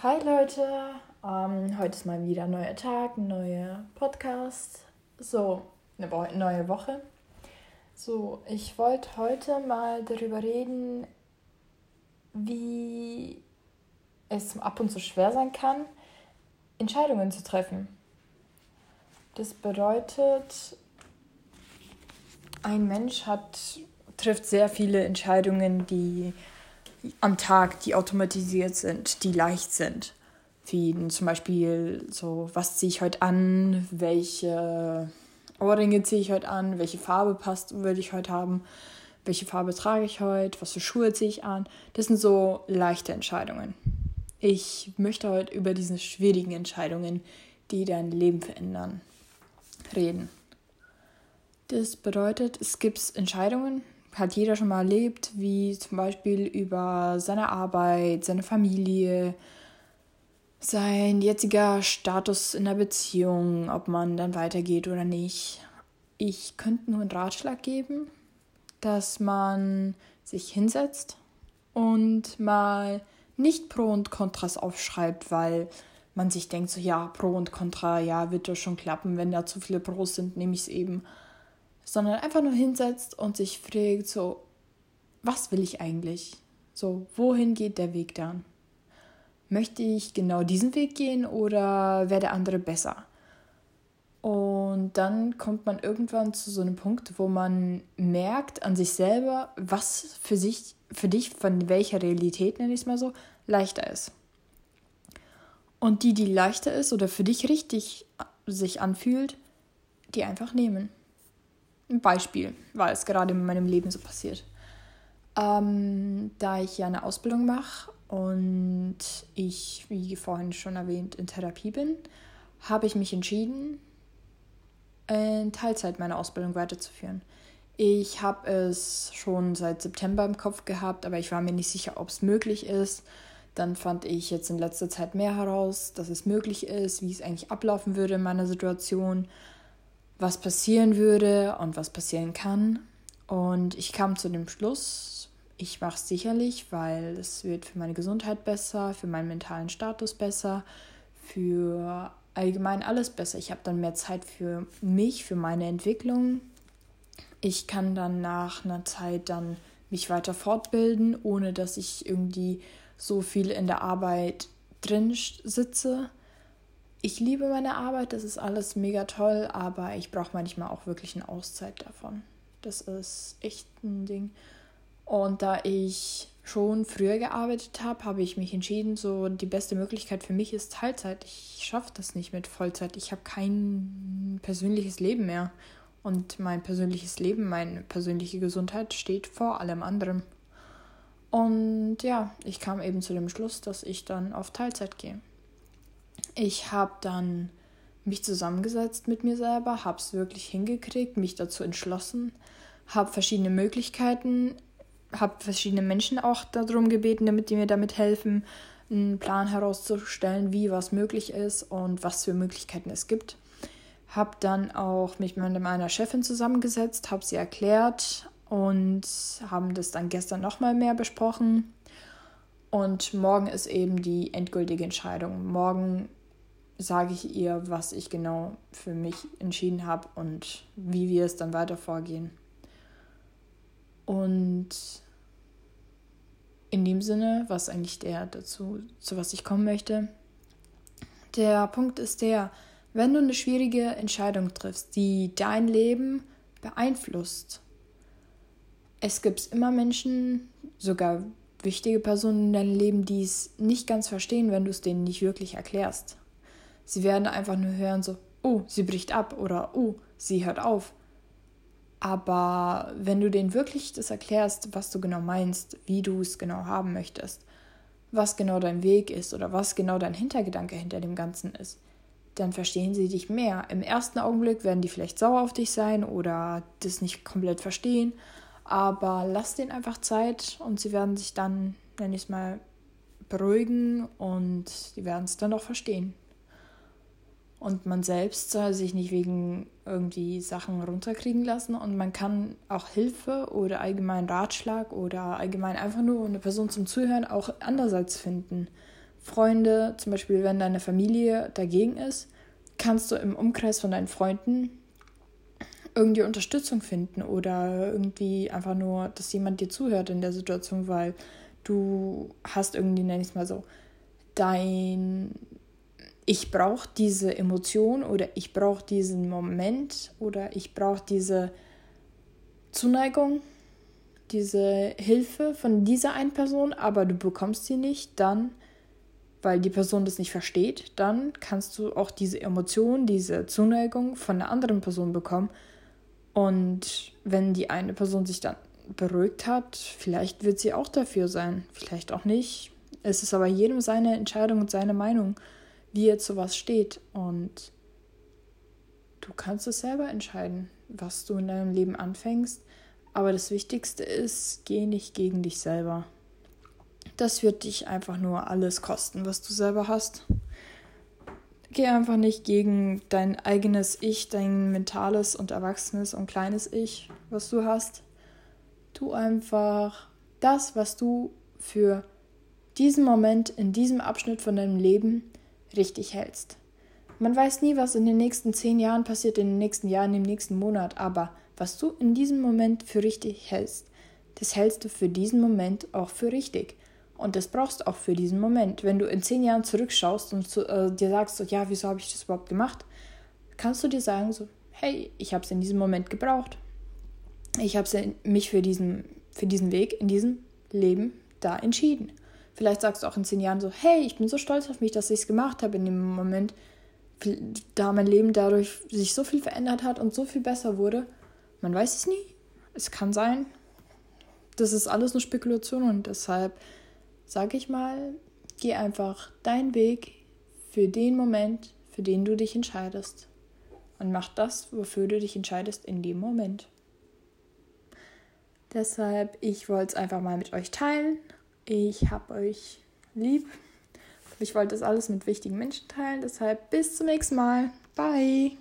Hi Leute, ähm, heute ist mal wieder ein neuer Tag, ein neuer Podcast. So, eine Wo neue Woche. So, ich wollte heute mal darüber reden, wie es ab und zu schwer sein kann, Entscheidungen zu treffen. Das bedeutet, ein Mensch hat, trifft sehr viele Entscheidungen, die am Tag, die automatisiert sind, die leicht sind. Wie zum Beispiel so, was ziehe ich heute an, welche Ohrringe ziehe ich heute an, welche Farbe passt, würde ich heute haben, welche Farbe trage ich heute, was für Schuhe ziehe ich an. Das sind so leichte Entscheidungen. Ich möchte heute über diese schwierigen Entscheidungen, die dein Leben verändern, reden. Das bedeutet, es gibt Entscheidungen, hat jeder schon mal erlebt, wie zum Beispiel über seine Arbeit, seine Familie, sein jetziger Status in der Beziehung, ob man dann weitergeht oder nicht. Ich könnte nur einen Ratschlag geben, dass man sich hinsetzt und mal nicht Pro und Kontras aufschreibt, weil man sich denkt, so ja, Pro und Contra, ja, wird doch schon klappen. Wenn da zu viele Pros sind, nehme ich es eben sondern einfach nur hinsetzt und sich fragt, so, was will ich eigentlich? So, wohin geht der Weg dann? Möchte ich genau diesen Weg gehen oder wäre der andere besser? Und dann kommt man irgendwann zu so einem Punkt, wo man merkt an sich selber, was für sich, für dich, von welcher Realität, nenne ich es mal so, leichter ist. Und die, die leichter ist oder für dich richtig sich anfühlt, die einfach nehmen. Ein Beispiel, weil es gerade in meinem Leben so passiert. Ähm, da ich ja eine Ausbildung mache und ich, wie vorhin schon erwähnt, in Therapie bin, habe ich mich entschieden, in Teilzeit meine Ausbildung weiterzuführen. Ich habe es schon seit September im Kopf gehabt, aber ich war mir nicht sicher, ob es möglich ist. Dann fand ich jetzt in letzter Zeit mehr heraus, dass es möglich ist, wie es eigentlich ablaufen würde in meiner Situation was passieren würde und was passieren kann. Und ich kam zu dem Schluss, ich mache es sicherlich, weil es wird für meine Gesundheit besser, für meinen mentalen Status besser, für allgemein alles besser. Ich habe dann mehr Zeit für mich, für meine Entwicklung. Ich kann dann nach einer Zeit dann mich weiter fortbilden, ohne dass ich irgendwie so viel in der Arbeit drin sitze ich liebe meine Arbeit, das ist alles mega toll, aber ich brauche manchmal auch wirklich eine Auszeit davon. Das ist echt ein Ding. Und da ich schon früher gearbeitet habe, habe ich mich entschieden, so die beste Möglichkeit für mich ist Teilzeit. Ich schaffe das nicht mit Vollzeit. Ich habe kein persönliches Leben mehr. Und mein persönliches Leben, meine persönliche Gesundheit steht vor allem anderem. Und ja, ich kam eben zu dem Schluss, dass ich dann auf Teilzeit gehe. Ich habe dann mich zusammengesetzt mit mir selber, habe es wirklich hingekriegt, mich dazu entschlossen, habe verschiedene Möglichkeiten, habe verschiedene Menschen auch darum gebeten, damit die mir damit helfen, einen Plan herauszustellen, wie was möglich ist und was für Möglichkeiten es gibt. Habe dann auch mich mit meiner Chefin zusammengesetzt, habe sie erklärt und haben das dann gestern nochmal mehr besprochen. Und morgen ist eben die endgültige Entscheidung. Morgen sage ich ihr, was ich genau für mich entschieden habe und wie wir es dann weiter vorgehen. Und in dem Sinne, was eigentlich der dazu, zu was ich kommen möchte, der Punkt ist der, wenn du eine schwierige Entscheidung triffst, die dein Leben beeinflusst, es gibt immer Menschen, sogar wichtige Personen in deinem Leben, die es nicht ganz verstehen, wenn du es denen nicht wirklich erklärst. Sie werden einfach nur hören so, oh, sie bricht ab oder oh, sie hört auf. Aber wenn du denen wirklich das erklärst, was du genau meinst, wie du es genau haben möchtest, was genau dein Weg ist oder was genau dein Hintergedanke hinter dem Ganzen ist, dann verstehen sie dich mehr. Im ersten Augenblick werden die vielleicht sauer auf dich sein oder das nicht komplett verstehen, aber lass denen einfach Zeit und sie werden sich dann, nenne ich es mal, beruhigen und die werden es dann auch verstehen. Und man selbst soll sich nicht wegen irgendwie Sachen runterkriegen lassen. Und man kann auch Hilfe oder allgemein Ratschlag oder allgemein einfach nur eine Person zum Zuhören auch andererseits finden. Freunde, zum Beispiel wenn deine Familie dagegen ist, kannst du im Umkreis von deinen Freunden irgendwie Unterstützung finden oder irgendwie einfach nur, dass jemand dir zuhört in der Situation, weil du hast irgendwie, nenne ich es mal so, dein ich brauche diese Emotion oder ich brauche diesen Moment oder ich brauche diese Zuneigung, diese Hilfe von dieser einen Person, aber du bekommst sie nicht, dann, weil die Person das nicht versteht, dann kannst du auch diese Emotion, diese Zuneigung von einer anderen Person bekommen. Und wenn die eine Person sich dann beruhigt hat, vielleicht wird sie auch dafür sein, vielleicht auch nicht. Es ist aber jedem seine Entscheidung und seine Meinung wie er zu was steht. Und du kannst es selber entscheiden, was du in deinem Leben anfängst. Aber das Wichtigste ist, geh nicht gegen dich selber. Das wird dich einfach nur alles kosten, was du selber hast. Geh einfach nicht gegen dein eigenes Ich, dein mentales und erwachsenes und kleines Ich, was du hast. Tu einfach das, was du für diesen Moment in diesem Abschnitt von deinem Leben richtig hältst. Man weiß nie, was in den nächsten zehn Jahren passiert, in den nächsten Jahren, im nächsten Monat, aber was du in diesem Moment für richtig hältst, das hältst du für diesen Moment auch für richtig. Und das brauchst du auch für diesen Moment. Wenn du in zehn Jahren zurückschaust und zu, äh, dir sagst, so, ja, wieso habe ich das überhaupt gemacht, kannst du dir sagen, so, hey, ich habe es in diesem Moment gebraucht. Ich habe mich für diesen, für diesen Weg in diesem Leben da entschieden. Vielleicht sagst du auch in zehn Jahren so, hey, ich bin so stolz auf mich, dass ich es gemacht habe in dem Moment, da mein Leben dadurch sich so viel verändert hat und so viel besser wurde. Man weiß es nie. Es kann sein. Das ist alles nur Spekulation und deshalb sage ich mal, geh einfach deinen Weg für den Moment, für den du dich entscheidest. Und mach das, wofür du dich entscheidest in dem Moment. Deshalb, ich wollte es einfach mal mit euch teilen ich habe euch lieb. Ich wollte das alles mit wichtigen Menschen teilen. Deshalb bis zum nächsten Mal. Bye.